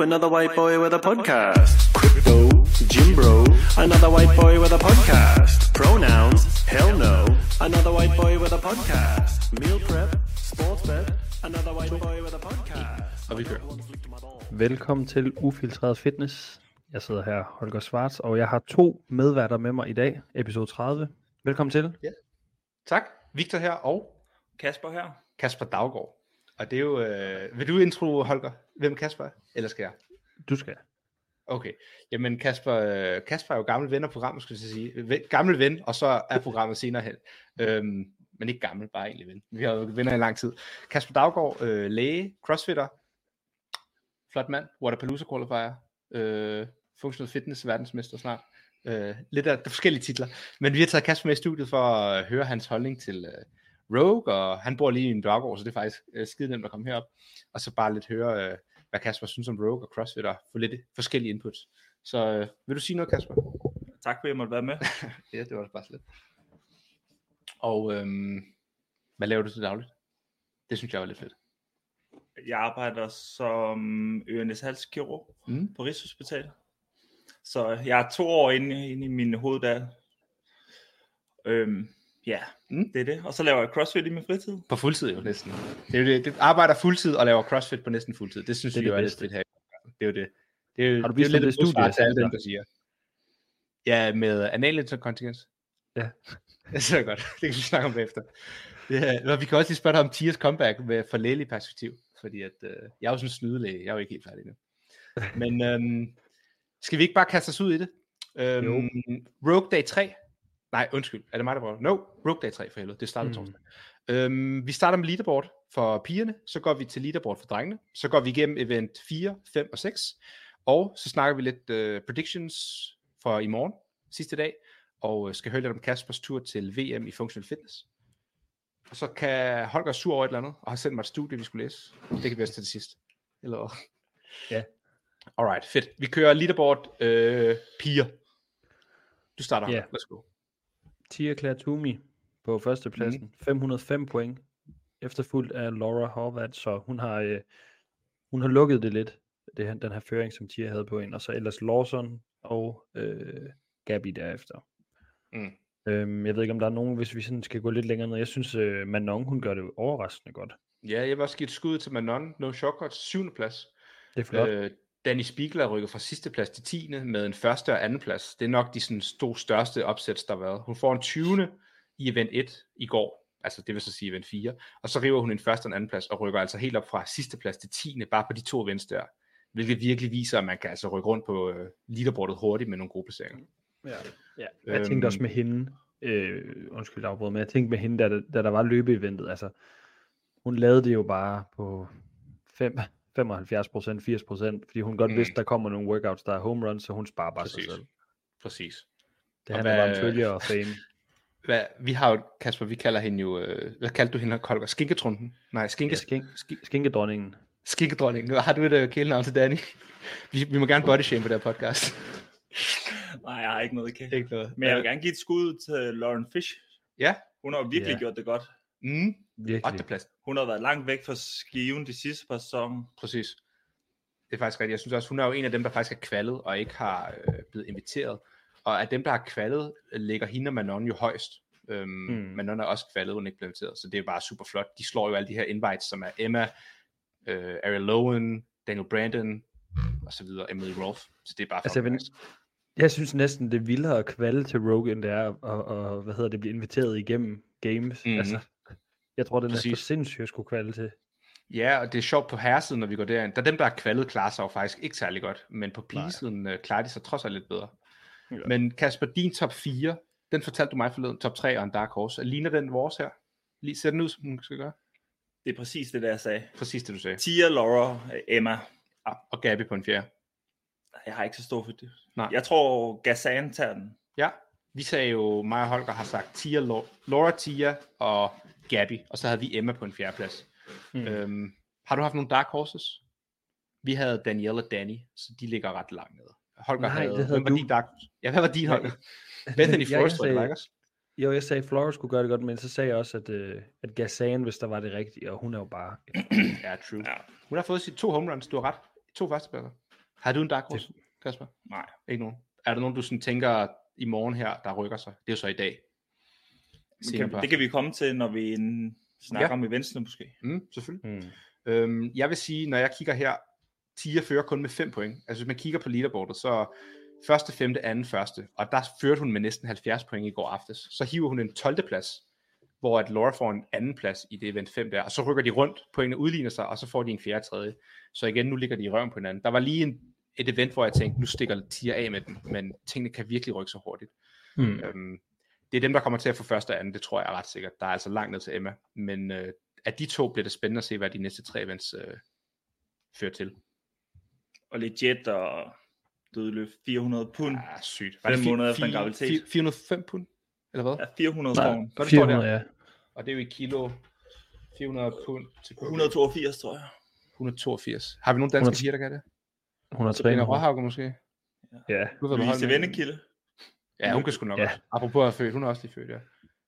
Ooh, another white boy with a podcast. Crypto, Jim Bro, another white boy with a podcast. Pronouns, hell no, another white boy with a podcast. Meal prep, sports bet, another white boy with a podcast. Og vi kører. Velkommen til Ufiltreret Fitness. Jeg sidder her, Holger Schwartz, og jeg har to medværter med mig i dag, episode 30. Velkommen til. Tak. Victor her og Kasper her. Kasper Daggaard. Og det er jo... Øh, vil du intro, Holger, hvem Kasper er? Eller skal jeg? Du skal. Okay. Jamen Kasper, øh, Kasper er jo gammel ven af programmet, skulle jeg sige. Gammel ven, og så er programmet senere hen. Øhm, men ikke gammel, bare egentlig ven. Vi har jo venner i lang tid. Kasper Daggaard, øh, læge, crossfitter, flot mand, Waterpalooza qualifier, øh, functional fitness verdensmester snart. Øh, lidt af de forskellige titler. Men vi har taget Kasper med i studiet for at høre hans holdning til øh, Rogue, og han bor lige i en Daggaard, så det er faktisk øh, skide nemt at komme herop. Og så bare lidt høre, øh, hvad Kasper synes om Rogue og CrossFit, og få lidt forskellige inputs. Så øh, vil du sige noget, Kasper? Tak for, at jeg måtte være med. Ja, det var bare slet. Og øhm, hvad laver du til dagligt? Det synes jeg var lidt fedt. Jeg arbejder som Ørenes Halskirurg Mm. på Rigshospitalet. Så jeg er to år inde, inde i min hoved der. Øhm, ja, Mm. det er det. Og så laver jeg CrossFit i min fritid. På fuldtid jo næsten. Det er jo det, det arbejder fuldtid og laver CrossFit på næsten fuldtid. Det synes Det er vi jo det er lidt fedt her. Det er jo det. Det er jo, Har du det er vist jo om lidt det et studie, til alle dem, der siger. Ja, med analinterkontingens. Ja. Det er godt. Det kan vi snakke om bagefter. Ja, og vi kan også lige spørge dig om Tiers comeback med for lægelig perspektiv. Fordi at, øh, jeg er jo sådan en snydelæge. Jeg er jo ikke helt færdig nu. Men øhm, skal vi ikke bare kaste os ud i det? Øhm, Jo. Rogue Day 3. Nej, undskyld. Er det mig, der prøver? No, Rogue Day 3 for helvede. Det starter Mm. torsdag. Øhm, vi starter med leaderboard for pigerne, så går vi til leaderboard for drengene, så går vi igennem event 4, 5 og 6, og så snakker vi lidt uh, predictions for i morgen, sidste dag, og øh, skal høre lidt om Kaspers tur til VM i Functional Fitness. Og så kan Holger sur over et eller andet, og har sendt mig et studie, vi skulle læse. Det kan vi også til det sidst. Eller? Ja. Alright, fedt. Vi kører leaderboard øh, piger. Du starter, yeah. let's go. Tia Toomey på førstepladsen. Mm. 505 point. Efterfulgt af Laura Horvath, så hun har, øh, hun har lukket det lidt, det her, den her føring, som Tia havde på en. Og så ellers Lawson og øh, Gabi derefter. Mm. Øhm, jeg ved ikke, om der er nogen, hvis vi sådan skal gå lidt længere ned. Jeg synes, øh, Manon, hun gør det overraskende godt. Ja, jeg vil også give et skud til Manon, no shortcuts, syvende plads. Det er flot. Øh, Danny Spiegel er rykket fra sidste plads til 10. med en første og anden plads. Det er nok de sådan, to største opsæts, der har været. Hun får en 20. i event 1 i går, altså det vil så sige event 4, og så river hun en første og en anden plads, og rykker altså helt op fra sidste plads til 10. bare på de to events der. Hvilket virkelig viser, at man kan altså rykke rundt på øh, leaderboardet hurtigt med nogle gode placeringer. Ja. ja. Jeg tænkte også Øhm. med hende, øh, undskyld afbrud, men jeg tænkte med hende, da, der- da der var løbeeventet, altså, hun lavede det jo bare på 5, 75 procent, 80 procent, fordi hun godt Mm. vidste, der kommer nogle workouts, der er home runs, så hun sparer bare Præcis. sig selv. Præcis. Det handler bare om hvad- følger og fame. Hvad, vi har jo, Kasper, vi kalder hende jo, øh, hvad kaldte du hende, Kolker? Skinketrunden? Nej, Ja, skinke, skink, sk- skinkedronningen. Skinkedronningen. Har du et uh, kælenavn til Danny? Vi, vi må gerne body shame på det her podcast. Nej, jeg har ikke noget kæft. Ikke noget. Men jeg vil gerne give et skud til Lauren Fish. Ja. Hun har jo virkelig Ja. gjort det godt. Mm. Virkelig. 8. plads. Hun har været langt væk fra skiven de sidste par sæsoner. Præcis. Det er faktisk rigtigt. Jeg synes også, hun er jo en af dem, der faktisk er kvalet og ikke har øh, blevet inviteret. Og af dem, der har kvalet, ligger hende og Manon jo højst. Øhm, mm. Manon er også kvalet, hun er ikke blevet inviteret. Så det er bare super flot. De slår jo alle de her invites, som er Emma, øh, Ariel Lowen, Daniel Brandon, og så videre, Emily Rolfe. Så det er bare Altså, jeg nice. Synes næsten, det er vildere at kvalde til Rogue, end det er at, og, hvad hedder det, blive inviteret igennem games. Mm. Altså, jeg tror, det er næsten for Præcis. sindssygt at skulle kvalde til. Ja, og det er sjovt på herresiden, når vi går derind. Der er dem, der er kvalet, klarer sig jo faktisk ikke særlig godt. Men på pigesiden øh, klarer de sig trods alt lidt bedre. Ja. Men Kasper, din top 4, den fortalte du mig forleden, top 3 og en dark horse. Ligner den vores her? Lige ser den ud, som den skal gøre? Det er præcis det, der jeg sagde. Præcis det, du sagde. Tia, Laura, Emma. Ah, og Gabi på en fjerde. Jeg har ikke så stor for det. Nej. Jeg tror, Gazan tager den. Ja, vi sagde jo, mig og Holger har sagt Tia, Lau- Laura, Tia og Gabi. Og så havde vi Emma på en fjerde plads. Mm. Øhm, har du haft nogle dark horses? Vi havde Danielle og Danny, så de ligger ret langt nede. Holger Nej, havde, det havde hvem var du. din dark? Ja, hvad var din, Nej. Holger? Bethany Forrest, var det? Jo, jeg sagde, at Flora skulle gøre det godt, men så sagde jeg også, at, øh, at Gazan, hvis der var det rigtige, og hun er jo bare... Ja, true. Ja. Hun har fået sit to home runs, du har ret. To førstepladser. Har du en dark horse, Kasper? Nej. Ikke nogen. Er der nogen, du sådan tænker i morgen her, der rykker sig? Det er jo så i dag. Kan, det kan vi komme til, når vi snakker Ja. ja. om eventsene måske. Mm, selvfølgelig. Mm. Øhm, jeg vil sige, når jeg kigger her, Tia fører kun med 5 point. Altså hvis man kigger på leaderboardet, så første, femte, anden, første, og der førte hun med næsten 70 point i går aftes. Så hiver hun en 12. plads, hvor at Laura får en anden plads i det event 5 der, og så rykker de rundt, pointene udligner sig, og så får de en fjerde, tredje. Så igen, nu ligger de i røven på hinanden. Der var lige en, et event, hvor jeg tænkte, nu stikker Tia af med den, men tingene kan virkelig rykke så hurtigt. Mm. Øhm, det er dem, der kommer til at få første og anden, det tror jeg er ret sikkert. Der er altså langt ned til Emma, men øh, af de to bliver det spændende at se, hvad de næste tre events øh, fører til. Og legit og dødløft 400 pund. Ja, sygt. Fem fi- måneder efter en graviditet. fi- 405 pund? Eller hvad? Ja, 400 Nej, hun. Godt, det står 400, der. ja. Og det er jo i kilo 400 pund til 182, tror jeg. 182. Har vi nogen danske 100 piger, der kan det? Hun har Sabrina trænet. Råhauke måske? Ja. Hold Louise Vennekilde. Ja, hun kan sgu nok Ja. også. Apropos at have født, hun er også lige født, ja.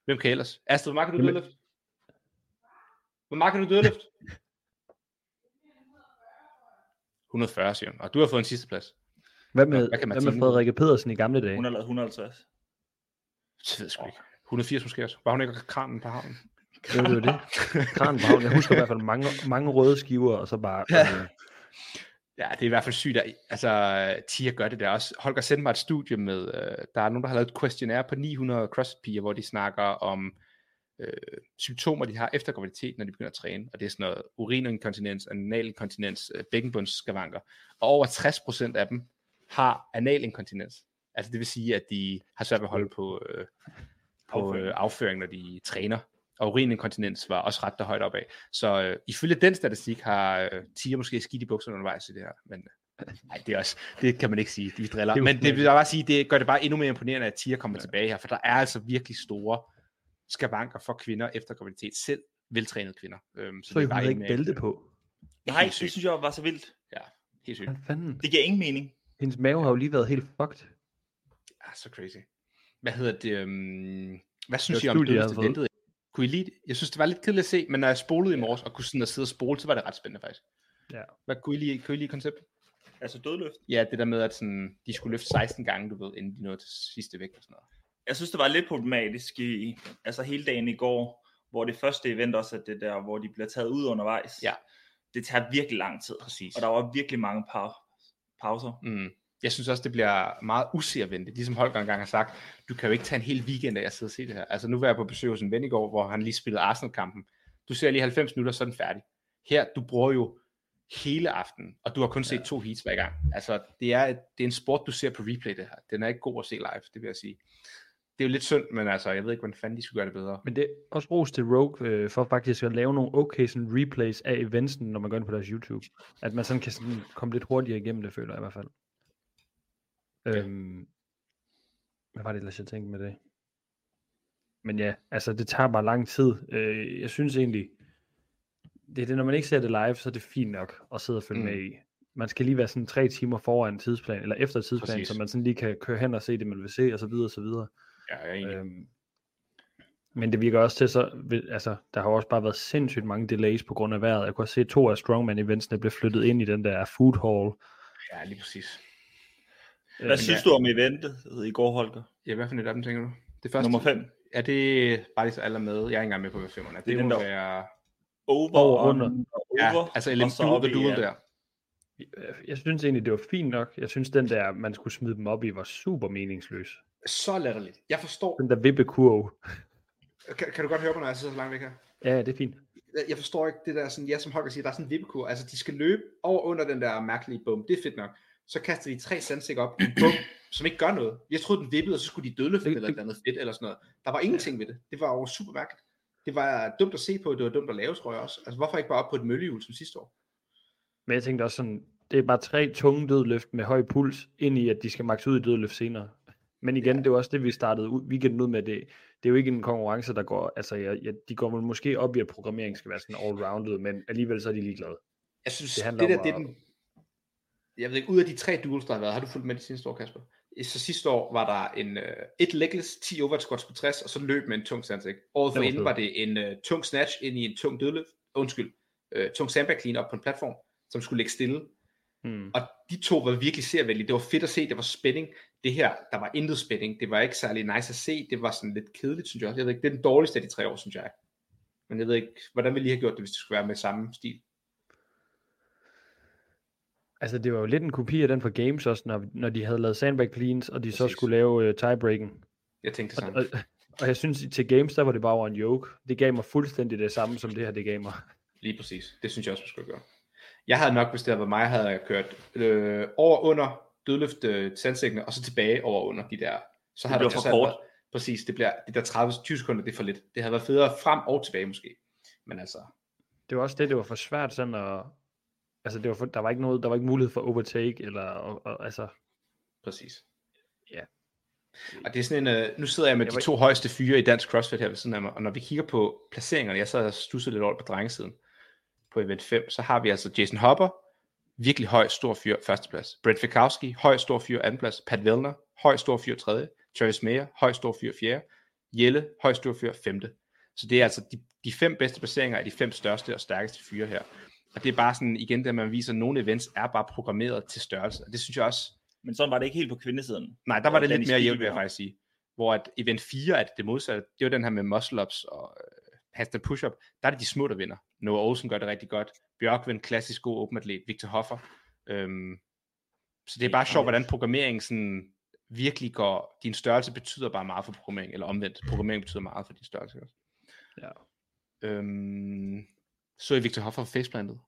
Hvem kan ellers? Astrid, hvor meget kan du dødløft? Hvor meget kan du dødløft? 140, siger hun. Og du har fået en sidste plads. Hvad med, Hvad hvad med tænke? Frederikke Pedersen i gamle dage? Hun har lavet 150. Det ved jeg sgu ikke. 180 måske også. Var hun ikke kranen på havnen? Det var det. Var det. Kran på havnen. Jeg husker i hvert fald mange, mange røde skiver, og så bare... Ja. Ja, det er i hvert fald sygt. at- Altså, Tia gør det der også. Holger sendte mig et studie med, øh, der er nogen, der har lavet et questionnaire på 900 CrossFit-piger, hvor de snakker om øh, symptomer, de har efter graviditet, når de begynder at træne. Og det er sådan noget urininkontinens, analinkontinens, øh, bækkenbundsskavanker. Og over 60% af dem har analinkontinens. Altså det vil sige, at de har svært ved at holde på, øh, på øh, afføring, når de træner. Og urininkontinens var også ret der højt opad. Så øh, ifølge den statistik har øh, Tia måske skidt i bukserne undervejs i det her. Men øh, nej, det, er også, det kan man ikke sige. De driller. Det Men det vil jeg bare sige, det gør det bare endnu mere imponerende, at Tia kommer ja. tilbage her. For der er altså virkelig store skavanker for kvinder efter graviditet. Selv veltrænede kvinder. Øhm, så det er bare havde endnu ikke bælte på. Nej, det synes jeg var så vildt. Helt sygt. Hvad fanden? Det giver ingen mening. Hendes mave har jo lige været helt fucked. Ah, så crazy. Hvad hedder det? Um, hvad synes Det I var om studie, jeg Kunne I lide det? Jeg synes, det var lidt kedeligt at se, men når jeg spolede i morges og kunne sådan at sidde og spole, så var det ret spændende faktisk. Ja. Hvad kunne I lide, kunne I lide konceptet? Altså dødløft. Ja, det der med, at sådan, de skulle løfte 16 gange, du ved, inden de nåede til sidste vægt og sådan noget. Jeg synes, det var lidt problematisk i, altså hele dagen i går, hvor det første event også er det der, hvor de bliver taget ud undervejs. Ja. Det tager virkelig lang tid. Præcis. Og der var virkelig mange pa- pauser. Mm. Jeg synes også, det bliver meget uservendigt. Ligesom Holger engang har sagt, du kan jo ikke tage en hel weekend af at sidde og se det her. Altså nu var jeg på besøg hos en ven i går, hvor han lige spillede Arsenal-kampen. Du ser lige 90 minutter, så er den færdig. Her, du bruger jo hele aftenen, og du har kun set ja. to heats hver gang. Altså, det er, det er en sport, du ser på replay, det her. Den er ikke god at se live, det vil jeg sige. Det er jo lidt synd, men altså, jeg ved ikke, hvordan fanden de skulle gøre det bedre. Men det er også ros til Rogue øh, for faktisk at lave nogle okay sådan, replays af eventsen, når man går ind på deres YouTube. At man sådan kan sådan komme lidt hurtigere igennem det, føler jeg i hvert fald. Øhm, hvad var det ellers, jeg tænkte med det? Men ja, altså det tager bare lang tid. Øh, jeg synes egentlig, det er det, når man ikke ser det live, så er det fint nok at sidde og følge Mm. med i. Man skal lige være sådan tre timer foran tidsplan, eller efter tidsplan, Præcis. så man sådan lige kan køre hen og se det, man vil se, og så videre, og så videre. Ja, jeg er. Øhm, men det virker også til, så, altså, der har også bare været sindssygt mange delays på grund af vejret. Jeg kunne også se, at to af Strongman-eventsene blev flyttet ind i den der food hall. Ja, lige præcis. Øh, Hvad synes du om eventet i går, Holger? Ja, hvad for et af dem tænker du? Det første? Nummer 5. Er det bare lige så alle med? Jeg er ikke engang med på, hvad femmerne er. Det, Det er må der- være... Over, Over, og under. Ja, over, altså og element i, duel ja. der. Jeg synes egentlig, det var fint nok. Jeg synes, den der, man skulle smide dem op i, var super meningsløs. Så latterligt. Jeg forstår... Den der vippekurve. Kan, kan du godt høre mig, når jeg sidder så langt væk her? Ja, det er fint. Jeg- forstår ikke det der, sådan, ja, som Holger siger, der er sådan en vippekur. Altså, de skal løbe over under den der mærkelige bum. Det er fedt nok. Så kaster de tre sandsæk op i en bum, som ikke gør noget. Jeg troede, den vippede, og så skulle de dødløfte eller et andet fedt eller sådan noget. Der var ingenting ved det. Det var jo super mærkeligt. Det var dumt at se på, det var dumt at lave, tror jeg også. Altså, hvorfor ikke bare op på et møllehjul som sidste år? Men jeg tænkte også sådan, det er bare tre tunge dødløft med høj puls, ind i, at de skal makse ud i dødløft senere. Men igen, ja. det var også det, vi startede ud, weekenden ud med. Det, det er jo ikke en konkurrence, der går, altså jeg, jeg, de går måske op i, at programmering skal være sådan all-rounded, men alligevel så er de ligeglade. Jeg synes, Det det, der, det er den... Jeg ved ikke, ud af de tre duels, der har været, har du fulgt med de seneste år, Kasper? Så sidste år var der en uh, et legless, 10 overhead squats på 60, og så løb med en tung sandsæk. Året Det var for inden var det en uh, tung snatch ind i en tung dødløft, undskyld, uh, tung sandbag clean op på en platform, som skulle ligge stille. Mm. Og de to var virkelig servældige. Det var fedt at se, det var spænding. Det her, der var intet spænding. Det var ikke særlig nice at se. Det var sådan lidt kedeligt, synes jeg. Jeg ved ikke, det er den dårligste af de tre år, synes jeg. Men jeg ved ikke, hvordan ville I have gjort det, hvis det skulle være med samme stil? Altså, det var jo lidt en kopi af den fra Games også, når, når de havde lavet sandbag cleans, og de så Præcis. skulle lave uh, tiebreaken. Jeg tænkte Og, sammen. og, og jeg synes, til Games, der var det bare over en joke. Det gav mig fuldstændig det samme, som det her, det gav mig. Lige præcis. Det synes jeg også, man skulle gøre. Jeg havde nok, hvis det havde været mig, havde jeg kørt øh, over under dødløft øh, sandsækkene, og så tilbage over under de der. Så havde bliver der for kort. været- Præcis, det bliver, de der 30-20 sekunder, det er for lidt. Det havde været federe frem og tilbage måske. Men altså, Det var også det, det var for svært sådan at... Altså, det var for, der var ikke noget, der var ikke mulighed for overtake, eller, og, og, altså, præcis. Ja. Og det er sådan en, øh, nu sidder jeg med Jeg de to højeste fyre i dansk CrossFit her ved siden af mig, og når vi kigger på placeringerne, jeg sad og stussede lidt over på drengesiden, på event 5, så har vi altså Jason Hopper, virkelig høj, stor fyr, førsteplads. Brent Fikowski, høj, stor fyr, andenplads. Pat Vellner, høj, stor fyr, tredje. Travis Mayer, høj, stor fyr, fjerde. Jelle, høj, stor fyr, femte. Så det er altså de, de fem bedste placeringer af de fem største og stærkeste fyre her. Og det er bare sådan, igen, det man viser, at nogle events er bare programmeret til størrelse. Og det synes jeg også, Men sådan var det ikke helt på kvindesiden. Nej, der var det lidt mere jævnt, vil jeg faktisk sige. Hvor at event 4 er det, det modsatte. Det var den her med muscle-ups og øh, handstand push-up. Der er det de små, der vinder. Noah Olsen gør det rigtig godt. Bjørkvind, klassisk god open atlet. Victor Hoffer. Øhm, så det er bare sjovt, hvordan programmeringen sådan virkelig går... Din størrelse betyder bare meget for programmering, eller omvendt. Programmering betyder meget for din størrelse også. Ja. Øhm, så I Victor Hoffer faceplantet?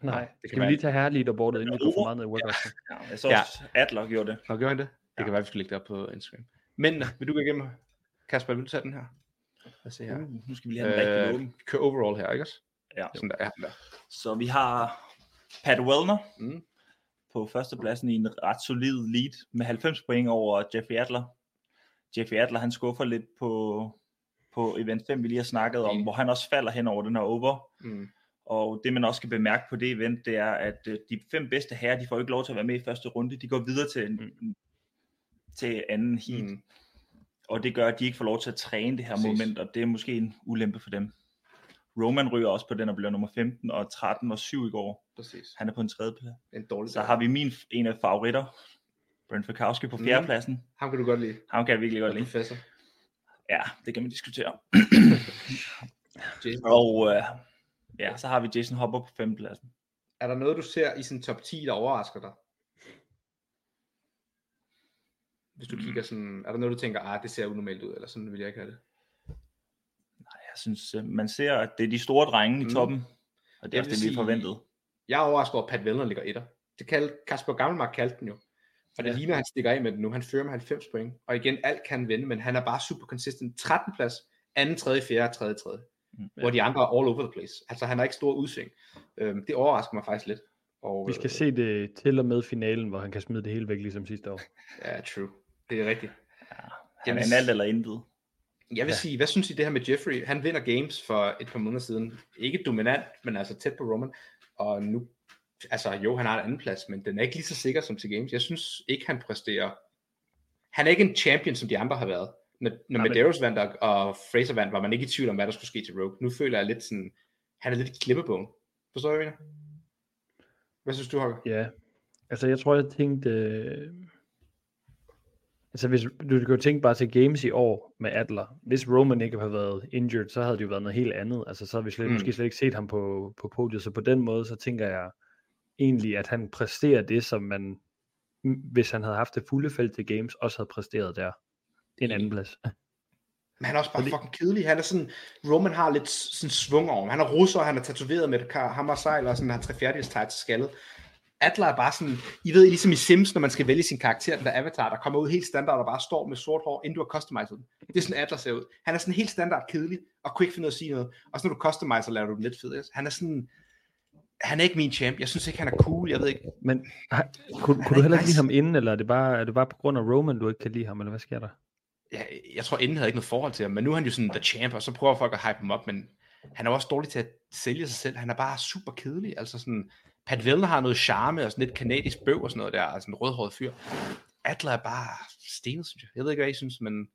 nej. det kan Skal vi lige tage herligt og bordet, inden vi går for meget ned i workout? Ja, jeg så Ja. Adler gjorde det. Nå, gjorde han det? Det Ja. kan være, vi skal lægge det op på Instagram. Men vil du gå igennem? Kasper, vil du tage den her? Lad os se her. Uh, nu skal vi lige have den øh, rigtig Øh, åben. kør overall her, ikke også? Ja. Sådan der, ja, der. Så vi har Pat Wellner Mm. på førstepladsen i en ret solid lead med 90 point over Jeffrey Adler. Jeffrey Adler, han skuffer lidt på, på event 5, vi lige har snakket om, Mm. hvor han også falder hen over den her over. Mm. Og det man også skal bemærke på det event, det er, at øh, de fem bedste herrer, de får ikke lov til at være med i første runde. De går videre til, en, til anden heat. Mm. Og det gør, at de ikke får lov til at træne det her Præcis. moment, og det er måske en ulempe for dem. Roman ryger også på den og bliver nummer 15, og 13 og 7 i går. Præcis. Han er på en tredje plads. En dårlig Så dag. har vi min en af favoritter, Brent Fikowski på Mm. fjerdepladsen. Ham kan du godt lide. Ham kan jeg virkelig godt lide. professor. Ja, det kan man diskutere. Og øh, ja, så har vi Jason Hopper på femtepladsen. Er der noget, du ser i sin top 10, der overrasker dig? Hvis du Mm. kigger sådan, er der noget, du tænker, ah, det ser unormalt ud, eller sådan vil jeg ikke have det? Jeg synes, øh, man ser, at det er de store drenge i Mm. toppen. Og det er også det, vi forventede. Jeg er overrasket over, at Pat Vellner ligger etter. Det kaldte Kasper Gammelmark kaldte den jo. Og det Ja. ligner, at han stikker af med den nu. Han fører med 90 point. Og igen, alt kan han vinde, men han er bare super consistent. 13. plads, anden, tredje, fjerde, tredje, tredje. Mm. Hvor de andre er all over the place. Altså, han har ikke store udsving. Øhm, det overrasker mig faktisk lidt. Og, Vi skal øh, se det til og med finalen, hvor han kan smide det hele væk, ligesom sidste år. Ja, true. Det er rigtigt. Han Jamen, er en alt eller intet. Jeg vil Ja. sige, hvad synes I det her med Jeffrey? Han vinder games for et par måneder siden. Ikke dominant, men altså tæt på Roman. Og nu, altså jo, han har en anden plads, men den er ikke lige så sikker som til games. Jeg synes ikke, han præsterer. Han er ikke en champion, som de andre har været. Når, når men- Medeiros vandt og, og Fraser vandt, var man ikke i tvivl om, hvad der skulle ske til Rogue. Nu føler jeg lidt sådan, han er lidt i klippebogen. Forstår du, hvad jeg mener? Hvad synes du, Holger? Ja, altså jeg tror, jeg tænkte... Øh... Altså hvis du kan jo tænke bare til games i år med Adler. Hvis Roman ikke havde været injured, så havde det jo været noget helt andet. Altså så havde vi slet, mm. måske slet ikke set ham på, på podiet. Så på den måde, så tænker jeg egentlig, at han præsterer det, som man, hvis han havde haft det fulde felt til games, også havde præsteret der. En anden plads. Men han er også bare det- fucking kedelig. Han er sådan, Roman har lidt sådan svung over. Han er russer, han er tatoveret med et hammersejl, og sådan, han har tegn til skaldet. Adler er bare sådan, I ved ligesom i Sims, når man skal vælge sin karakter, den der avatar, der kommer ud helt standard og bare står med sort hår, inden du har customized den. Det er sådan, Adler ser ud. Han er sådan helt standard kedelig, og kunne ikke finde ud at sige noget. Og så når du customizer, laver du den lidt fed. ikke? Han er sådan, han er ikke min champ. Jeg synes ikke, han er cool. Jeg ved ikke. Men har, kunne, Han kunne du heller ikke lide ham inden, eller er det, bare, er det bare på grund af Roman, du ikke kan lide ham, eller hvad sker der? Jeg, jeg tror, inden havde ikke noget forhold til ham, men nu er han jo sådan the champ, og så prøver folk at hype ham op, men han er også dårlig til at sælge sig selv. Han er bare super kedelig. Altså sådan, Pat Vellner har noget charme og sådan lidt kanadisk bøv og sådan noget der, altså en rødhåret fyr. Adler er bare stenet, synes jeg. Jeg ved ikke, hvad I synes, men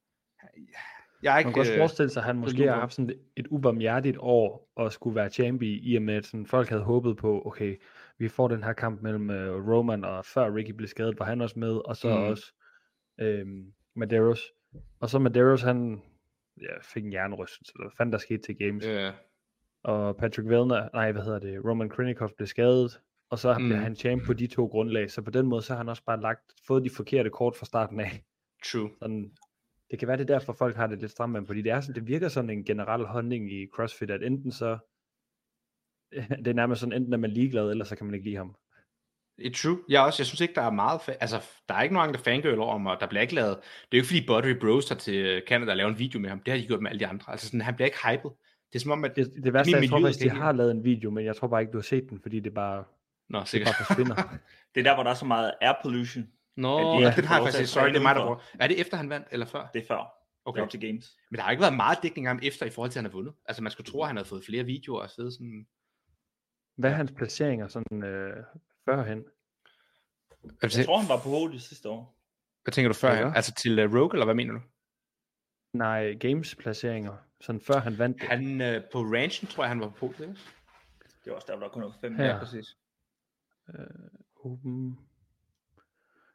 jeg er Man ikke... kan også øh, forestille sig, at han måske har haft sådan et ubarmhjertigt år og skulle være champ i, i og med, at sådan, folk havde håbet på, okay, vi får den her kamp mellem øh, Roman og før Ricky blev skadet, var han også med, og så Mm. også øh, Medeiros. Og så Medeiros, han ja, fik en hjernerystelse, eller fanden der skete til Games. Øh, Og Patrick Vellner, nej, hvad hedder det, Roman Krinikov blev skadet, og så mm. Bliver han champ på de to grundlag, så på den måde, så har han også bare lagt, fået de forkerte kort fra starten af. true. Sådan, det kan være, det er derfor, folk har det lidt stramt med fordi det, er sådan, det virker sådan en generel holdning i CrossFit, at enten så, det er nærmest sådan, enten er man ligeglad, eller så kan man ikke lide ham. Det er true. Jeg, også, jeg synes ikke, der er meget... Fa- altså, der er ikke nogen, der fangirl over og der bliver ikke lavet... Det er jo ikke, fordi Buttery Bros tager til Canada og laver en video med ham. Det har de gjort med alle de andre. Altså, sådan, han bliver ikke hyped. Det er som om, at... Det, det værste er, jeg tror faktisk, de har lavet en video, men jeg tror bare ikke, du har set den, fordi det bare, Nå, det sikkert. bare forsvinder. Det er der, hvor der er så meget air pollution. Nå, ja, får har jeg faktisk Sorry, det er mig, der bruger. Er det efter, han vandt, eller før? Det er før. Okay. Op til games. Men der har ikke været meget dækning af ham efter, i forhold til, at han har vundet. Altså, man skulle tro, at han havde fået flere videoer og siddet sådan... Hvad er hans placeringer sådan øh, førhen? Hvad, Jeg tror, han var på podiet sidste år. hvad tænker du før? Ja. Altså til uh, Rogue, eller hvad mener du? Nej, games placeringer, sådan før han vandt det. Han uh, på ranchen, tror jeg, han var på podiet. Det var også der, hvor der kun var fem. Ja, præcis. Øh, Open.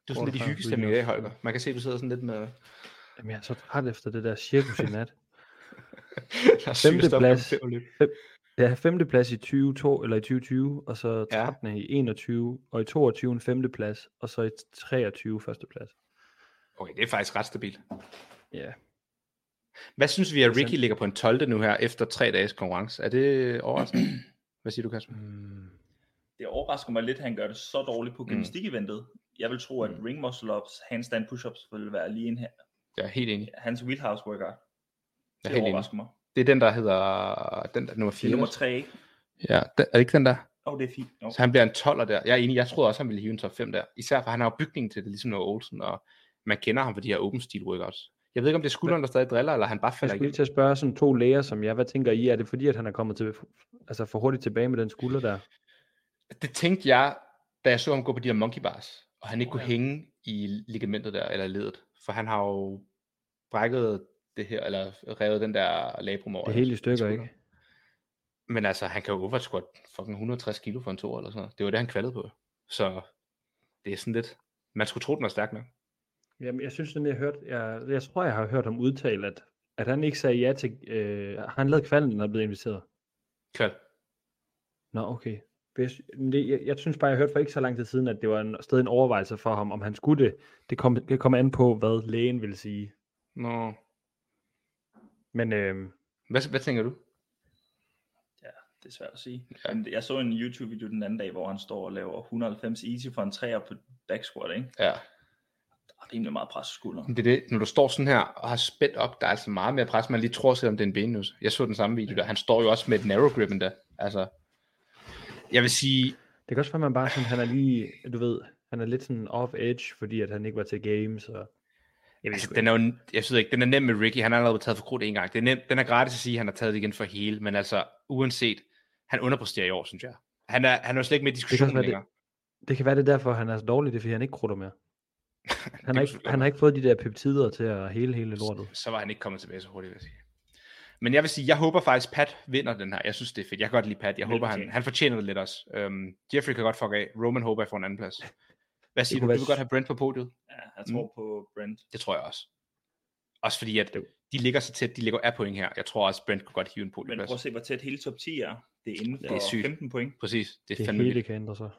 Det er sådan lidt i hyggestemning i dag, Holger. Man kan se, at du sidder sådan lidt med... Jamen, jeg er så træt efter det der cirkus i nat. Femte plads. fem. Ja, femte plads i 20, eller i 2020, og så Ja. 13. i 21, og i 22 en femte plads, og så i 23 første plads. Okay, det er faktisk ret stabilt. Ja, Hvad synes vi, at Ricky ligger på en 12. nu her, efter tre dages konkurrence? Er det overraskende? Hvad siger du, Kasper? mm, Det overrasker mig lidt, at han gør det så dårligt på gymnastik-eventet. Jeg vil tro, at Mm. ring muscle ups, handstand push-ups vil være lige en her. Jeg er helt enig. Hans wheelhouse workout. Jeg Det er helt enig. mig. Det er den, der hedder... Den der, nummer Det 4. er nummer 3, ikke? Ja, den, er det ikke den der? Åh, oh, det er fint. Oh. Så han bliver en 12'er der. Jeg er enig, jeg troede også, han ville hive en top 5 der. Især for han har jo bygningen til det, ligesom Noah Olsen, og man kender ham for de her open steel workouts. Jeg ved ikke, om det er skulderen, der stadig driller, eller han bare jeg falder skulle lige til at spørge sådan to læger som jeg, hvad tænker I, er det fordi, at han er kommet til, altså for hurtigt tilbage med den skulder der? Det tænkte jeg, da jeg så ham gå på de her monkey bars, og han ikke kunne hænge i ligamentet der, eller ledet. For han har jo brækket det her, eller revet den der labrum over. Det i hans stykker, ikke? Men altså, han kan jo oversquat fucking 160 kilo for en to eller sådan noget. Det var det, han kvalede på. Så det er sådan lidt... Man skulle tro, den var stærk nok. Jamen, jeg synes nemlig, jeg hørt, jeg, jeg tror, jeg har hørt ham udtale, at, at han ikke sagde ja til, øh, han lavet kvalden, når han blev inviteret? Kval. Nå, okay. Det, jeg, jeg synes bare, jeg hørte for ikke så lang tid siden, at det var en, stadig en overvejelse for ham, om han skulle det. Det kom, det kom an på, hvad lægen ville sige. Nå. Men øh, Hvad, hvad tænker du? Det er svært at sige. Ja. Ja. Men jeg så en YouTube-video den anden dag, hvor han står og laver 190 easy for en træer på back squat, ikke? Ja. Der er rimelig meget pres på skulderen. Det er det. Når du står sådan her og har spændt op, der er altså meget mere pres, man lige tror, selvom det er en benløs. Jeg så den samme video der. Han står jo også med et narrow grip endda. Altså, jeg vil sige, det kan også være, at man bare sådan, han er lige, du ved, han er lidt sådan off edge, fordi at han ikke var til games. Og... Jeg ved altså, den er jo, jeg synes ikke, den er nem med Ricky. Han har allerede taget for krudt en gang. Det er nem, den er gratis at sige, at han har taget det igen for hele, men altså, uanset, han underpresterer i år, synes jeg. Han er, han er jo slet ikke med i diskussionen det- længere. Det kan være, det er derfor, han er så dårlig, det er fordi, han ikke krutter mere. Han Det har, ikke, han har ikke fået de der peptider til at hele hele lortet. så var han ikke kommet tilbage så hurtigt, vil jeg sige. Men jeg vil sige, jeg håber faktisk, Pat vinder den her. Jeg synes, det er fedt. Jeg kan godt lide Pat. Jeg håber, han, han fortjener det lidt også. Um, Jeffrey kan godt fuck af. Roman håber, jeg får en anden plads. Hvad siger du? kunne Du være vil godt have Brent på podiet? Ja, jeg tror mm. på Brent. Det tror jeg også. Også fordi, at de ligger så tæt, de ligger af point her. Jeg tror også, Brent kunne godt hive en Men podieplads. prøv at se, hvor tæt hele top 10 er. Det er inden Det for er sygt. 15 point. Præcis. Det er Det fandme hele vildt. kan ændre sig.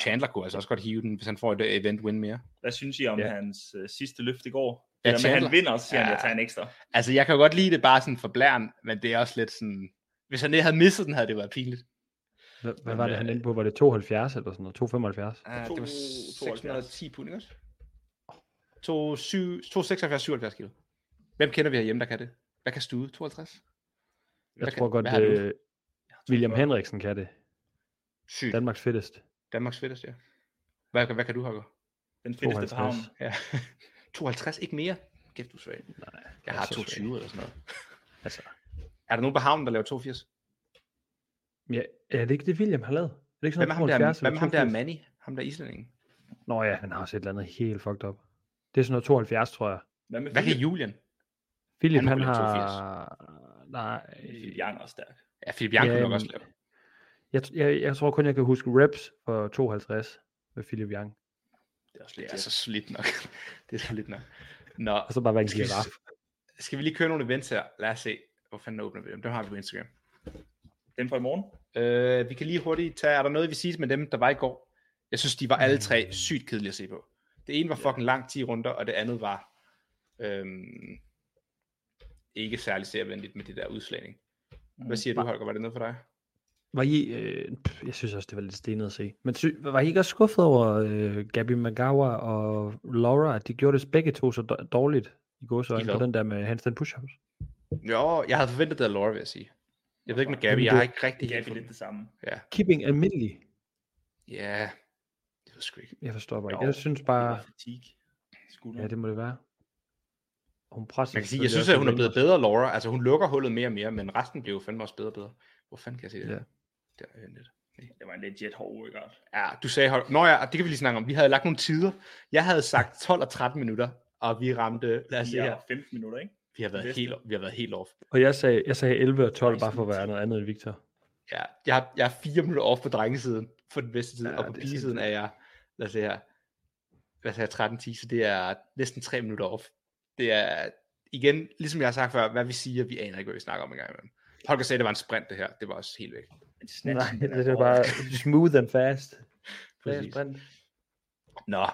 Chandler kunne altså også godt hive den, hvis han får et event win mere. Hvad synes I om Ja. hans uh, sidste løft i går? Ja, Ja, det der med, at Chandler. han vinder, så siger ja. han, jeg tager en ekstra. Altså, jeg kan jo godt lide det bare sådan for blæren, men det er også lidt sådan... Hvis han ikke havde misset den, havde det været pinligt. Hvad, hvad Men, var det, han øh, endte på? Var det 72 eller sådan noget? 275? Uh, To- det var 72. 610 pund, ikke også? 276, 77 kilo. Hvem kender vi herhjemme, der kan det? Hvad kan Stude? 52? Jeg Hvad tror kan- godt, hvad har du? øh, Jeg tror, William Henriksen kan det. Sygt. Danmarks fedtest. Danmarks fedteste, ja. Hvad, hvad kan du, Holger? Den fedteste på havnen. 52. Ja. 52, ikke mere? Kæft, du svag. Nej, Jeg har 22 eller sådan noget. Altså, Er der nogen på havnen, der laver 82? ja, er det ikke det, William har lavet? Er det ikke Hvem sådan er ham der, 72 hvem er eller ham der 82? Manny? Ham der islændingen? Nå ja, han har også et eller andet helt fucked up. Det er sådan noget 72, tror jeg. Hvad med Hvad kan? Julian? Philip, Han har... Nej, Philip Young er også stærk. Ja, Philip Young Ja, kunne nok også lave. Jeg, jeg, jeg tror kun, jeg kan huske reps for 52 med Philip Young. Det er også Det lidt er så slidt nok. det er så lidt nok. Nå, Og så bare være en skal vi, skal vi lige køre nogle events her? Lad os se. Hvor fanden åbner vi dem? Dem har vi på Instagram. Den fra i morgen. Øh, vi kan lige hurtigt tage, er der noget, vi siger med dem, der var i går? Jeg synes, de var alle tre Mm. sygt kedelige at se på. Det ene var fucking langt 10 runder, og det andet var øhm, ikke særlig servenligt med det der udslagning. Hvad siger du, Holger? Var det noget for dig? Var I, øh, pff, jeg synes også, det var lidt stenet at se. Men sy, var I ikke også skuffet over øh, Gabi Magawa og Laura, at de gjorde det begge to så dår- dårligt i går så på den der med handstand push-ups? Jo, jeg havde forventet det af Laura, vil jeg sige. Jeg ved ikke med Gabi, Jamen, jeg har ikke rigtig vi lidt det samme. Ja, Keeping almindelig. ja, det ved sgu ikke. Jeg forstår bare ikke. Jeg synes bare, var fatigue. Ja, det må det være. Hun presser Man kan sige, jeg synes, at hun er blevet bedre, Laura. Altså, hun lukker hullet mere og mere, men resten bliver jo fandme også bedre og bedre. Hvor fanden kan jeg se det? Ja. Der er lidt. Det var en legit hård workout. Ja, du sagde, hold... Nå ja, det kan vi lige snakke om. Vi havde lagt nogle tider. Jeg havde sagt 12 og 13 minutter, og vi ramte, lad os se her, Ja, 15 minutter, ikke? vi har været, helt, vi har været helt off. Og jeg sagde, jeg sagde 11 og 12 Nice, bare for at være noget andet end Victor. Ja, jeg, har, jeg er fire minutter off på drengesiden for den bedste tid, Ja, og på det er pigesiden er jeg, lad os se her, hvad sagde jeg, 13-10, så det er næsten tre minutter off. Det er, igen, ligesom jeg har sagt før, hvad vi siger, vi aner ikke, hvad vi snakker om engang imellem. Holger sagde, det var en sprint, det her. Det var også helt væk. Snatchen, Nej, det er bare smooth and fast. Præcis. sprint. Nå,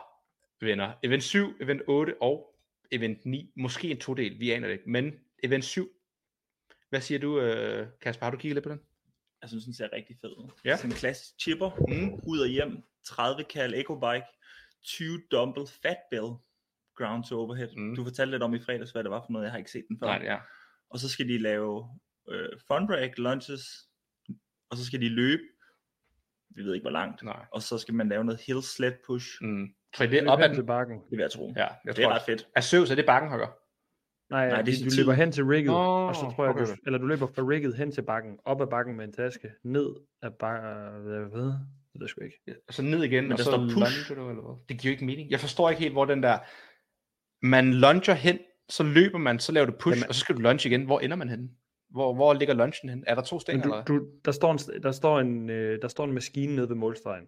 venner. Event 7, event 8 og event 9. Måske en todel, vi aner det ikke. Men event 7. Hvad siger du, øh, Kasper? Har du kigget lidt på den? Jeg synes, den ser rigtig fed ud. Ja. Sådan en klassisk chipper, Mm. ud og hjem, 30 kal eco bike, 20 dumbbell fat bell, ground to overhead. Mm. Mm. Du fortalte lidt om i fredags, hvad det var for noget, jeg har ikke set den før. Nej, ja. Og så skal de lave øh, fun break, lunges, og så skal de løbe, vi ved ikke hvor langt, Nej. og så skal man lave noget hill sled push. Mm. I, det er op ad den? til bakken. Det vil jeg tro. Ja, jeg det er tror ret fedt. Er Søvs, er det bakken, Holger? Nej, Nej, det er du tid. løber hen til rigget, Nå, og så tror jeg, okay. du, eller du løber fra rigget hen til bakken, op ad bakken med en taske, ned ad bakken, hvad ved det jeg sgu ikke. Og så ned igen, Men og der så står push. du, eller hvad? Det giver ikke mening. Jeg forstår ikke helt, hvor den der... Man lunger hen, så løber man, så laver du push, Jamen- og så skal du lunge igen. Hvor ender man henne? Hvor, hvor ligger lunchen hen? Er der to stænger, Men eller du, du, der, står en, der, står en, øh, der står en maskine nede ved målstregen.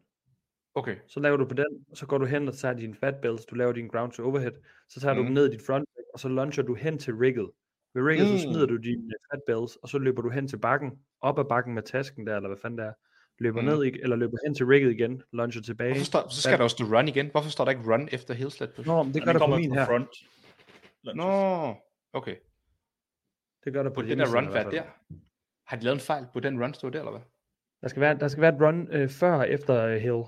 Okay. Så laver du på den, og så går du hen og tager dine fat bells, du laver din ground to overhead, så tager mm. du Mm. dem ned i dit front, leg, og så launcher du hen til rigget. Ved rigget, mm. så Mm. smider du dine øh, fat bells, og så løber du hen til bakken, op ad bakken med tasken der, eller hvad fanden det er, løber Mm. mm. ned, ig- eller løber hen til rigget igen, launcher tilbage. Hvorfor står, så skal der også stå run igen. Hvorfor står der ikke run efter hill sled push? Nå, men det gør de der på kommer min fra her. Front. lunges. Nå, okay. Det gør der På på den der run fat der. Har de lavet en fejl på den run stå der, eller hvad? Der skal være, der skal være et run øh, før og efter øh, hill.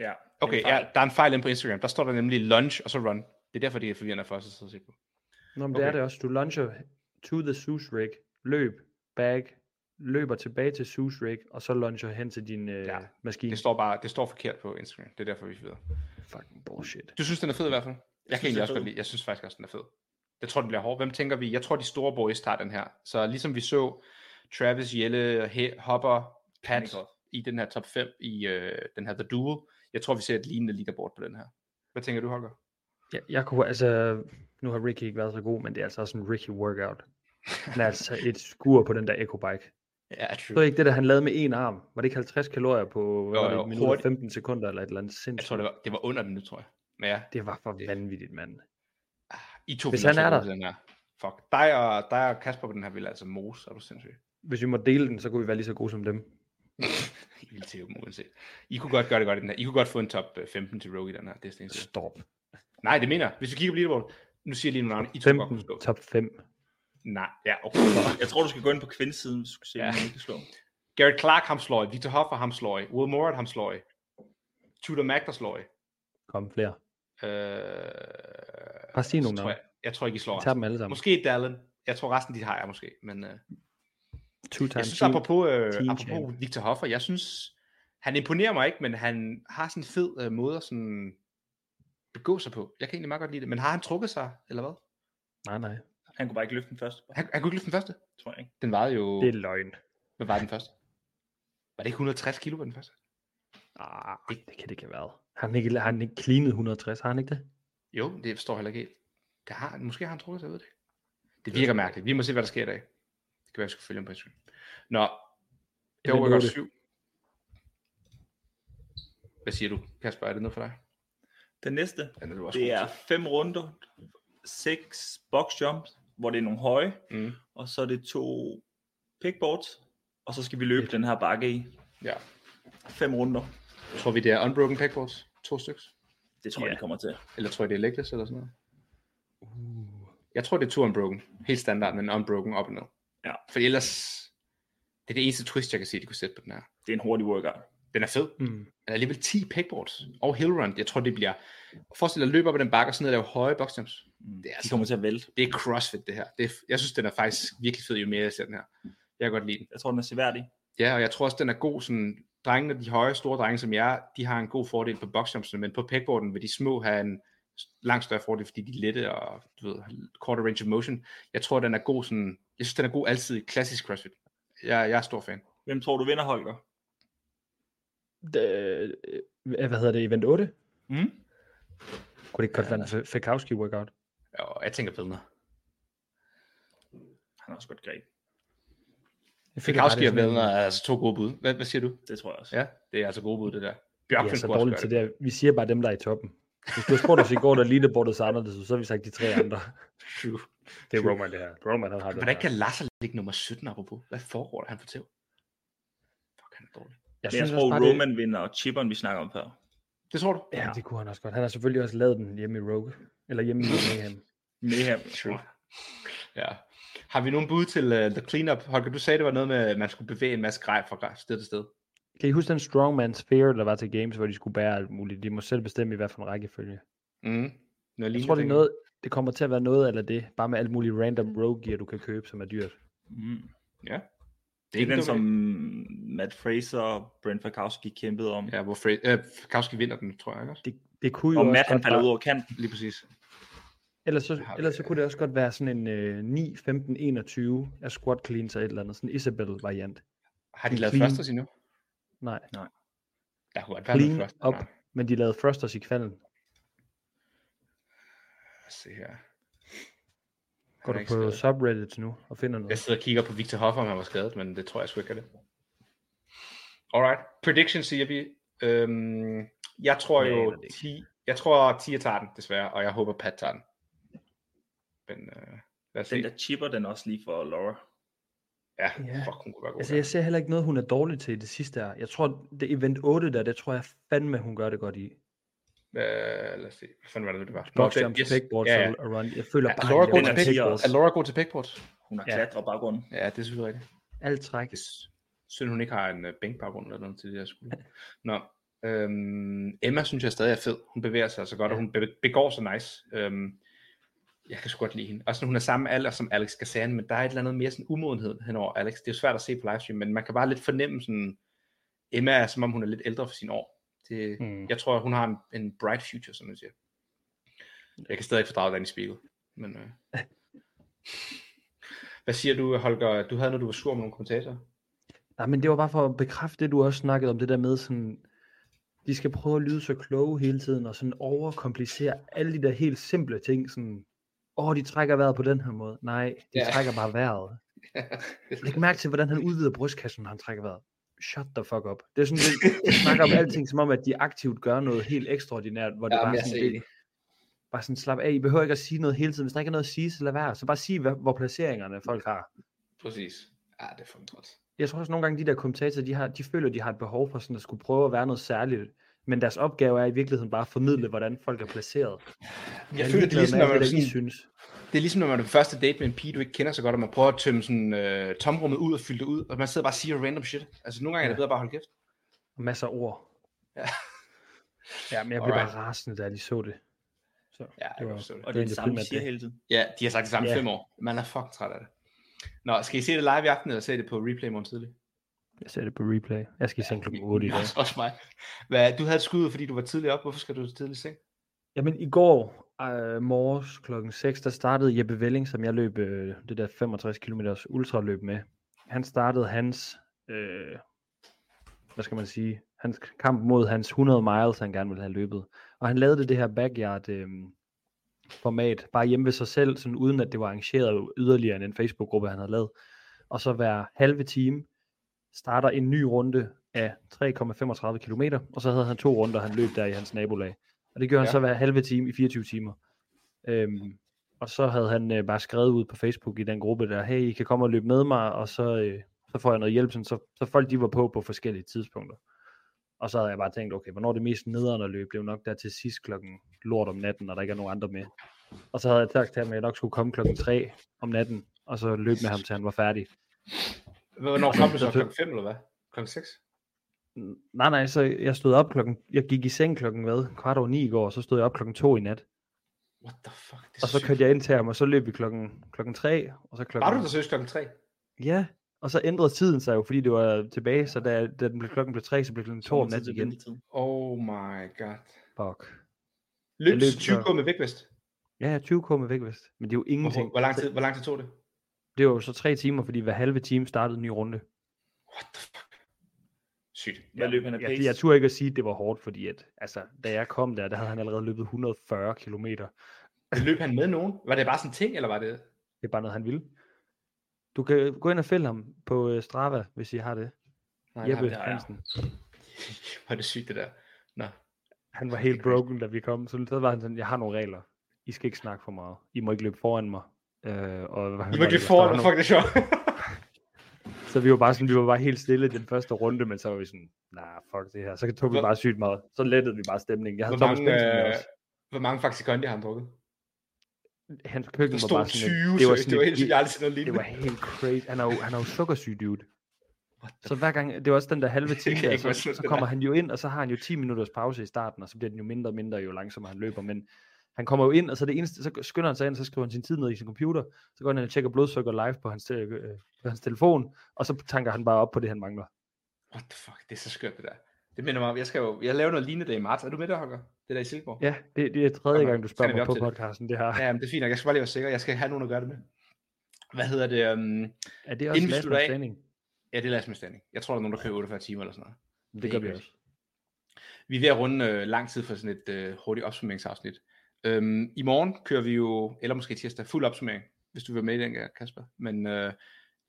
Ja. Okay, ja, der er en fejl inde på Instagram. Der står der nemlig lunge og så run. Det er derfor, det er forvirrende for os at se på. Nå, men det er Okay. det også. Du launcher to the Zeus rig, løb, bag, løber tilbage til Zeus rig, og så launcher hen til din øh, Ja, maskine. Det står bare, det står forkert på Instagram. Det er derfor, vi er videre. Fucking bullshit. Du synes, den er fed i hvert fald? Jeg, synes, kan egentlig også godt lide. Jeg synes faktisk også, den er fed. Jeg tror, den bliver hård. Hvem tænker vi? Jeg tror, de store boys tager den her. Så ligesom vi så Travis, Jelle, He- Hopper, Pat Panikov. i den her top 5 i øh, den her The Duel. Jeg tror, vi ser et lignende leaderboard på den her. Hvad tænker du, Holger? Jeg, jeg kunne, altså, nu har Ricky ikke været så god, men det er altså også en Ricky workout. Han er altså et skur på den der Echo Bike. Ja, Så er ikke det, der han lavede med en arm. Var det ikke 50 kalorier på Jo, det, jo, minut og hurtigt. 15 sekunder eller et eller andet Jeg sindssygt? tror, det var, det var under den nu, tror jeg. Men ja, Det var for Det- vanvittigt, mand. I to Hvis han er der. Den her. Fuck. Dig og, dig og Kasper på den her vil altså mose, er du sindssyg. Hvis vi må dele den, så kunne vi være lige så gode som dem. I vil til dem uanset. I kunne godt gøre det godt i den her. I kunne godt få en top øh, 15 til Rogue i den her. Det er. Stop. Nej, det mener jeg. Hvis vi kigger på leaderboard, nu siger jeg lige nogle navne. I to godt kunne 15, slå. top 5. Nej, ja, okay. Jeg tror, du skal gå ind på kvindesiden, hvis du skal se, Ja. ikke slå. Garrett Clark, ham slår I. Victor Hoffer, ham slår I. Will Morat, ham slår I. Tudor Mac, der slår I. Kom flere. Øh, Bare sig nogle tror jeg, jeg tror ikke, I slår tager dem alle sammen. Måske Dallin. Jeg tror resten, de har jeg måske. Men øh, Two jeg times synes, team. apropos, øh, apropos. Victor Hoffer, jeg synes, han imponerer mig ikke, men han har sådan en fed øh, måde at sådan begå sig på. Jeg kan egentlig meget godt lide det. Men har han trukket sig, eller hvad? Nej, nej. Han kunne bare ikke løfte den første, Han, han kunne ikke løfte den første. tror jeg ikke. Den vejede jo... Det er løgn. Hvad var den første? Var det ikke 160 kilo på den første? Ah, det kan det ikke have været. Har han ikke, har han ikke cleanet 160? Har han ikke det? Jo, det forstår jeg heller ikke helt. Det har, måske har han trukket sig, jeg ved det. Det virker mærkeligt. Vi må se, hvad der sker i dag. Det kan være, jeg skal følge ham på Instagram. Nå, det var godt 8. 7. Hvad siger du, Kasper? Er det noget for dig? Den næste, Ja, det, er det er fem runder, seks box jumps, hvor det er nogle høje. Mm. og så er det to pickboards, og så skal vi løbe den her bakke i. Ja. Fem runder. Tror vi, det er unbroken pegboards? To stykker? Det tror jeg, Ja. de kommer til. Eller tror I, det er legless eller sådan noget? Jeg tror, det er to unbroken. Helt standard, men unbroken op og ned. Ja. For ellers, det er det eneste twist, jeg kan se, de kunne sætte på den her. Det er en hurtig workout. Den er fed. Mm. Den er alligevel 10 pegboards og hill run. Jeg tror, det bliver... Forestil dig at løbe op ad den bakke og sådan noget, lave høje boxjumps. Mm. Det er de altså- kommer til at vælte. Det er crossfit, det her. Det er, jeg synes, den er faktisk virkelig fed, jo mere jeg ser den her. Jeg kan godt lide den. Jeg tror, den er seværdig. Ja, og jeg tror også, den er god. Sådan, drengene, de høje, store drenge som jeg, de har en god fordel på boxjumpsene, men på pegboarden vil de små have en langt større fordel, fordi de er lette og du ved, har kortere range of motion. Jeg tror, den er god sådan, jeg synes, den er god altid i klassisk CrossFit. Jeg, jeg er stor fan. Hvem tror du vinder, Holger? Det, øh, hvad hedder det, event 8? Mm? Kunne det ikke godt være en workout? Og jeg tænker Pilner. Han har også godt greb. Jeg Fikowski og det er altså to gode bud. Hvad, hvad siger du? Det tror jeg også. Ja, det er altså gode bud, det der. De Bjørkman er så dårligt til det. her. Vi siger bare dem, der er i toppen. Hvis du har spurgt os i går, der så anderledes, ud, så har vi sagt de tre andre. True. Det er Roman, det her. Roman, han har det. Hvordan kan Lasser ligge nummer 17 apropos? Hvad foregår der, han får til? Fuck, han er dårlig. Jeg synes tror, også bare, det- Roman vinder, og Chipperen, vi snakker om før. Det tror du? Ja, det kunne han også godt. Han har selvfølgelig også lavet den hjemme i Rogue. Eller hjemme i Mayhem. Mayhem. True. Ja. Har vi nogen bud til uh, The Cleanup? Holger, du sagde, det var noget med, at man skulle bevæge en masse grej fra sted til sted. Kan I huske den Strongman Sphere, der var til Games, hvor de skulle bære alt muligt? De må selv bestemme i hvad for en rækkefølge. Mm. Noget Jeg tror, det, er noget, det kommer til at være noget af det, bare med alt muligt random rogue gear, du kan købe, som er dyrt. Mm. Ja. Det er den, som. Matt Fraser og Brent Fakowski kæmpede om. Ja, hvor Fra- øh, Kowski vinder den, tror jeg ikke også? Det, det kunne jo Og også Matt, han falder bare- ud over kanten. Lige præcis. Ellers så, har vi- ellers så kunne det også godt være sådan en øh, 9, 15, 21 af squat cleans og et eller andet. Sådan en Isabel-variant. Har de lavet clean- thrusters endnu? Nej, Der kunne godt være clean thrusters. op, Nej. men de lavede thrusters i kvalden. Lad os se her. Går du på skadet. subreddit nu og finder Jeg noget? sidder og kigger på Victor Hoffer, om han var skadet, men det tror jeg sgu ikke er det. Alright. Prediction siger vi. Øhm, jeg tror Jeg jo ikke. 10. Jeg tror 10 tager den, desværre, og jeg håber Pat tager den. Men øh, lad os se. Den der chipper, den også lige for Laura. Ja, Ja. fuck, hun kunne være god. Altså, der. jeg ser heller ikke noget, hun er dårlig til i det sidste her. Jeg tror, det event 8 der, det tror jeg fandme, hun gør det godt i. Øh, lad os se. Hvad fanden var det, det var? Box yes. pegboards Ja, ja. run. Jeg føler Er bare, Laura god til den er Laura god til pegboards? Hun har Ja. klatret baggrunden. Ja, det er selvfølgelig rigtigt. alt træk. Det synd, hun ikke har en uh, bænkbaggrund eller noget til det her skole. Nå, øhm, Emma synes jeg stadig er fed. Hun bevæger sig så godt, ja. og hun be- begår sig nice. Øhm, jeg kan sgu godt lide hende. Også når hun er samme alder som Alex Gazan, men der er et eller andet mere sådan umodenhed henover Alex. Det er jo svært at se på livestream, men man kan bare lidt fornemme sådan, Emma er som om hun er lidt ældre for sine år. Det, Mm. Jeg tror, hun har en, en bright future, som man siger. Jeg kan stadig ikke fordrage den i spillet. Men, øh. Hvad siger du, Holger? Du havde noget, du var sur med nogle kommentatorer. Nej, men det var bare for at bekræfte det, du også snakkede om, det der med sådan, de skal prøve at lyde så kloge hele tiden, og sådan overkomplicere alle de der helt simple ting, sådan, åh, de trækker vejret på den her måde. Nej, de Ja. trækker bare vejret. Læg mærke til, hvordan han udvider brystkassen, når han trækker vejret. Shut the fuck up. Det er sådan, det, de snakker om alting, som om, at de aktivt gør noget helt ekstraordinært, hvor det Ja, bare er sådan, så det, bare sådan slap af. I behøver ikke at sige noget hele tiden. Hvis der ikke er noget at sige, så lad være. Så bare sig, hvad, hvor placeringerne folk har. Præcis. Ja, det er for godt. jeg tror også nogle gange, de der kommentatorer, de, har, de føler, de har et behov for sådan at skulle prøve at være noget særligt. Men deres opgave er i virkeligheden bare at formidle, hvordan folk er placeret. Jeg føler, det er ligesom, når man, det, sådan, synes. det er ligesom, når man er på første date med en pige, du ikke kender så godt, og man prøver at tømme sådan, øh, tomrummet ud og fylde det ud, og man sidder bare og siger random shit. Altså, nogle gange er det Ja. bedre bare at holde kæft. Og masser af ord. Ja. Ja, men jeg blev Alright. bare rasende, da jeg lige så det. Så Ja, det jeg var, forstå det. Og det det er det samme, primært siger det. hele tiden. Ja, de har sagt det samme Ja. fem år. Man er fucking træt af det. Nå, skal I se det live i aften, eller se det på replay morgen tidlig? Jeg ser det på replay. Jeg skal i seng klokken 8 i dag. Også, også mig. Hvad, du havde et skud, fordi du var tidlig op. Hvorfor skal du tidligt i seng? Jamen i går øh, morges klokken 6, der startede Jeppe Velling, som jeg løb øh, det der 65 km ultraløb med. Han startede hans, øh, hvad skal man sige, hans kamp mod hans 100 miles, han gerne ville have løbet. Og han lavede det her backyard øh, format, bare hjemme ved sig selv, sådan uden at det var arrangeret yderligere end en Facebook-gruppe, han havde lavet. Og så hver halve time starter en ny runde af 3,35 km, og så havde han to runder, han løb der i hans nabolag. Og det gjorde han Ja. så hver halve time i 24 timer. Øhm, og så havde han øh, bare skrevet ud på Facebook i den gruppe der, hey, I kan komme og løbe med mig, og så, øh, så får jeg noget hjælp. Sådan, så, så folk de var på på forskellige tidspunkter. Og så havde jeg bare tænkt, okay, hvornår det mest nederen at løbe? Det er jo nok der til sidst klokken lort om natten, når der ikke er nogen andre med. Og så havde jeg sagt til ham, at jeg nok skulle komme klokken 3 om natten, og så løbe med ham, til han var færdig. Hvornår kom du så? Så- Klokken 5 eller hvad? Klokken 6? N- Nej, nej, så jeg stod op klokken, jeg gik i seng klokken hvad, kvart over ni i går, og så stod jeg op klokken to i nat. What the fuck? Det er Og så kørte jeg ind til ham, og så løb vi klokken, klokken tre, og så klokken... Var du der seriøst klokken 3? Ja, og så ændrede tiden sig jo, fordi det var tilbage, så da, da den blev, klokken blev tre, så blev klokken to om Sommertid nat til igen. Oh my god. Fuck. Løb løb du 20 så- k med vægtvest? Ja, ja, 20 kom med vægtvest, men det er jo Hvor, ingenting. hvor, lang tid, hvor lang tid tog det? Det var jo så tre timer, fordi hver halve time startede en ny runde. What the fuck? Sygt. Hvad løb han af Jeg, pace? jeg turde ikke at sige, at det var hårdt, fordi at, altså, da jeg kom der, der havde han allerede løbet 140 kilometer. Løb han med nogen? Var det bare sådan en ting, eller var det... Det er bare noget, han ville. Du kan gå ind og følge ham på øh, Strava, hvis I har det. Nej, Jeppe det har Hansen. Hvor er det sygt, det der. Nå. Han var helt broken, da vi kom. Så så var han sådan, jeg har nogle regler. I skal ikke snakke for meget. I må ikke løbe foran mig. Øh, og, I var det, der foran, fuck det sjovt. Så vi var bare sådan, vi var bare helt stille den første runde, men så var vi sådan, nah, fuck det her. Så tog vi bare sygt meget. Så lettede vi bare stemningen. Jeg havde Hvor mange, øh, også. hvor mange Kondi har han drukket? Hans køkken var bare 20, sådan, et- det det var sådan, det var helt noget det lignende. var helt crazy. Han er jo, han er jo sukkersyg, dude. Så hver gang, det var også den der halve time, der, så, så det kommer han jo ind, og så har han jo 10 minutters pause i starten, og så bliver den jo mindre og mindre, jo langsommere han løber. Men han kommer jo ind, og så det eneste, så skynder han sig ind, så skriver han sin tid ned i sin computer, så går han ind og tjekker blodsukker live på hans, øh, på hans telefon, og så tanker han bare op på det, han mangler. What the fuck, det er så skørt det der. Det minder mig om, jeg skal jo, jeg laver noget lignende det i marts. Er du med der, Holger? Det der i Silkeborg? Ja, det, det er tredje nok. gang, du spørger er mig på podcasten, det her. Ja, men det er fint nok. Jeg skal bare lige være sikker. Jeg skal have nogen at gøre det med. Hvad hedder det? Um... Er det også last man standing? Ja, det er last man standing. Jeg tror, der er nogen, der kører 48 timer eller sådan noget. Det, det gør vi også. Vi er ved at runde øh, lang tid for sådan et øh, hurtigt opsummeringsafsnit. Øhm, I morgen kører vi jo, eller måske tirsdag, fuld opsummering, hvis du vil med i den, her, Kasper. Men øh,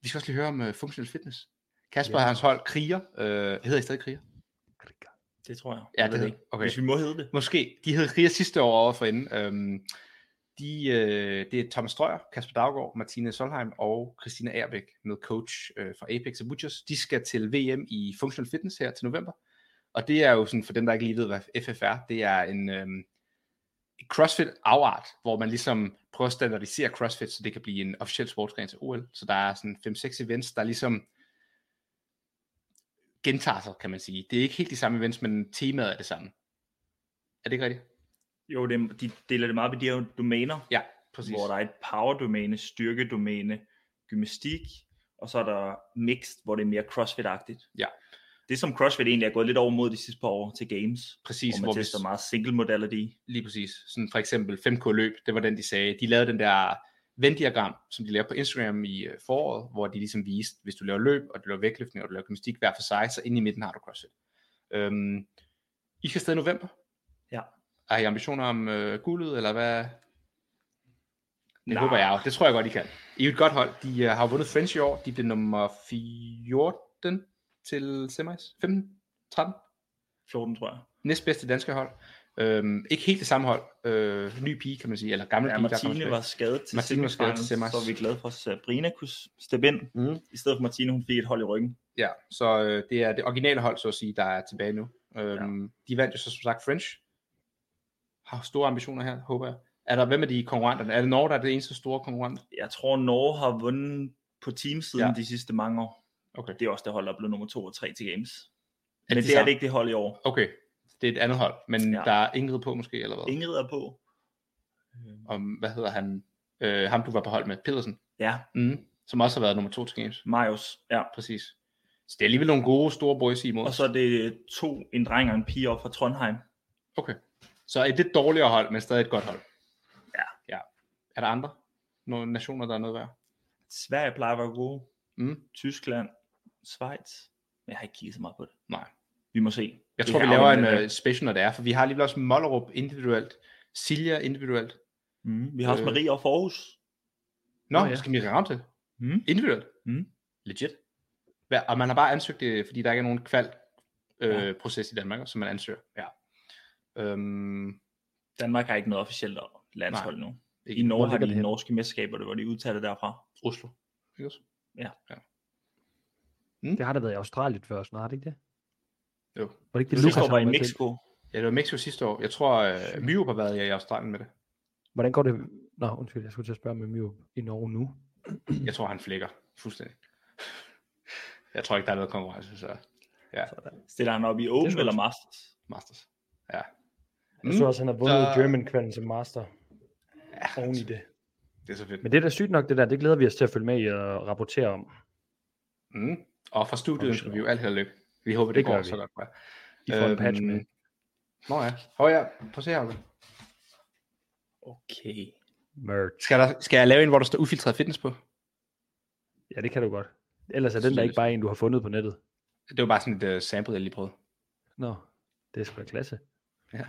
vi skal også lige høre om øh, functional fitness. Kasper Ja. og hans hold kriger. Øh, hedder I stadig kriger? Det tror jeg. Ja, Jeg det- ikke. okay. Hvis vi må hedde det. Måske. De hed kriger sidste år over for inden. Øhm, de, øh, det er Thomas Strøger, Kasper Daggaard, Martine Solheim og Christina Erbæk med coach øh, fra Apex og Butchers. De skal til VM i Functional Fitness her til november. Og det er jo sådan, for dem der ikke lige ved, hvad FF er, det er en et CrossFit afart, hvor man ligesom prøver at standardisere CrossFit, så det kan blive en officiel sportsgren til OL. Så der er sådan 5-6 events, der ligesom gentager sig, kan man sige. Det er ikke helt de samme events, men temaet er det samme. Er det ikke rigtigt? Jo, det, de deler det meget i de her domæner, Ja, præcis. hvor der er et power-domæne, styrkedomæne, gymnastik, og så er der mixed, hvor det er mere crossfit-agtigt. Ja. Det som CrossFit egentlig er gået lidt over mod de sidste par år til games, Præcis, hvor man hvor vi, tester meget single modality. lige præcis. Sådan for eksempel 5K løb, det var den, de sagde. De lavede den der Venn-diagram, som de lavede på Instagram i øh, foråret, hvor de ligesom viste, hvis du laver løb, og du laver vægtløftning, og du laver gymnastik hver for sig, så inde i midten har du CrossFit. Øhm, I skal afsted i november. Ja. Har I ambitioner om øh, guldet, eller hvad? Det Nej. håber jeg jo. Det tror jeg godt, I kan. I er et godt hold. De øh, har vundet French i år. De blev nummer 14 til semis. 15? 13? 14, tror jeg. næstbedste danske hold. Øhm, ikke helt det samme hold. Øh, ny pige, kan man sige, eller gammel Ja, pige. Martine var skadet til Martine var skadet til semis. så er vi glade for, at Sabrina kunne steppe ind, Mm. i stedet for Martine, hun fik et hold i ryggen. Ja, så øh, det er det originale hold, så at sige, der er tilbage nu. Øhm, ja. De vandt jo så som sagt French. Har store ambitioner her, håber jeg. Er der, hvem er de konkurrenterne? Er det Norge, der er det eneste store konkurrent? Jeg tror, Norge har vundet på teamsiden ja. de sidste mange år. Okay. Det er også det hold, der er blevet nummer 2 og 3 til games. Er Men de det er det ikke det hold i år. Okay, det er et andet hold, men ja. Der er Ingrid på måske, eller hvad? Ingrid er på. Om, hvad hedder han? Øh, ham du var på hold med, Pedersen, Ja, mm. som også har været nummer to til Games. Marius. Ja. Præcis. Så det er alligevel nogle gode, store boys i imod. Og så er det to, en dreng og en pige op fra Trondheim. Okay. Så et lidt dårligere hold, men stadig et godt hold. Ja. ja. Er der andre? Nogle nationer, der er noget værd? Sverige plejer at være gode. Mm. Tyskland. Schweiz. Men jeg har ikke kigget så meget på det. Nej. Vi må se. Jeg Det tror, vi laver en uh, special, når det er, for vi har lige også Mollerup individuelt, Silja individuelt. Mm, vi har også Øh. Marie og Forhus. Nå, Nå, ja. ja. skal vi ramme til? Mm. Individuelt? Mm. Legit? Hvad, og man har bare ansøgt det, fordi der ikke er nogen kval øh, Ja. proces i Danmark, som man ansøger. Ja. Øhm, Danmark har ikke noget officielt landshold nu. ikke I Norge har de det norske mesterskaber, hvor de udtaler derfra. Oslo. Ikke også? Det har da været i Australien før, sådan har det ikke det? Jo. Var det ikke det, Det Lukas var i? Mexico. Ja, det var Mexico sidste år. Jeg tror, øh, Myrup har været i Australien med det. Hvordan går det? Nå, undskyld, jeg skulle til at spørge med Mio i Norge nu. Jeg tror, han flækker fuldstændig. Jeg tror ikke, der er noget konkurrence, så ja, Stiller han op i Open eller også- Masters? Masters. Ja. Jeg så også, han har vundet så- German Kvalden som master ja oven i det. Det er så fedt. Men det er da sygt nok, det der. Det glæder vi os til at følge med i og rapportere om. Mm. Og fra studiet ønsker vi jo alt held og lykke. Vi håber, det, Det går vi. så godt. Ja. I får en patch med. Nå ja. Hov ja, prøv at se her. Okay. Merch. Skal, der, skal jeg lave en, hvor der står ufiltreret fitness på? Ja, det kan du godt. Ellers er Synes den der ikke bare en, du har fundet på nettet. Det var bare sådan et uh, sample, jeg lige prøvede. Nå, det er sgu da klasse. Ja.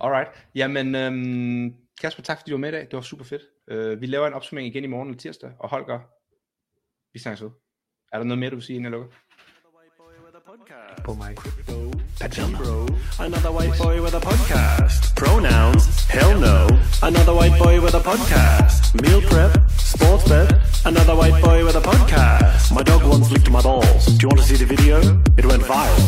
Alright. Jamen, øhm, Kasper, tak fordi du var med i dag. Det var super fedt. Uh, vi laver en opsummering igen i morgen eller tirsdag. Og Holger, vi snakkes ud. Der noget mere, du vil sige, inden jeg lukker? På mig. Another white boy with a podcast. Pronouns, hell no. Another white boy with a podcast. Meal prep, sports bet, another white boy with a podcast. My dog once licked my balls. Do you want to see the video? It went viral.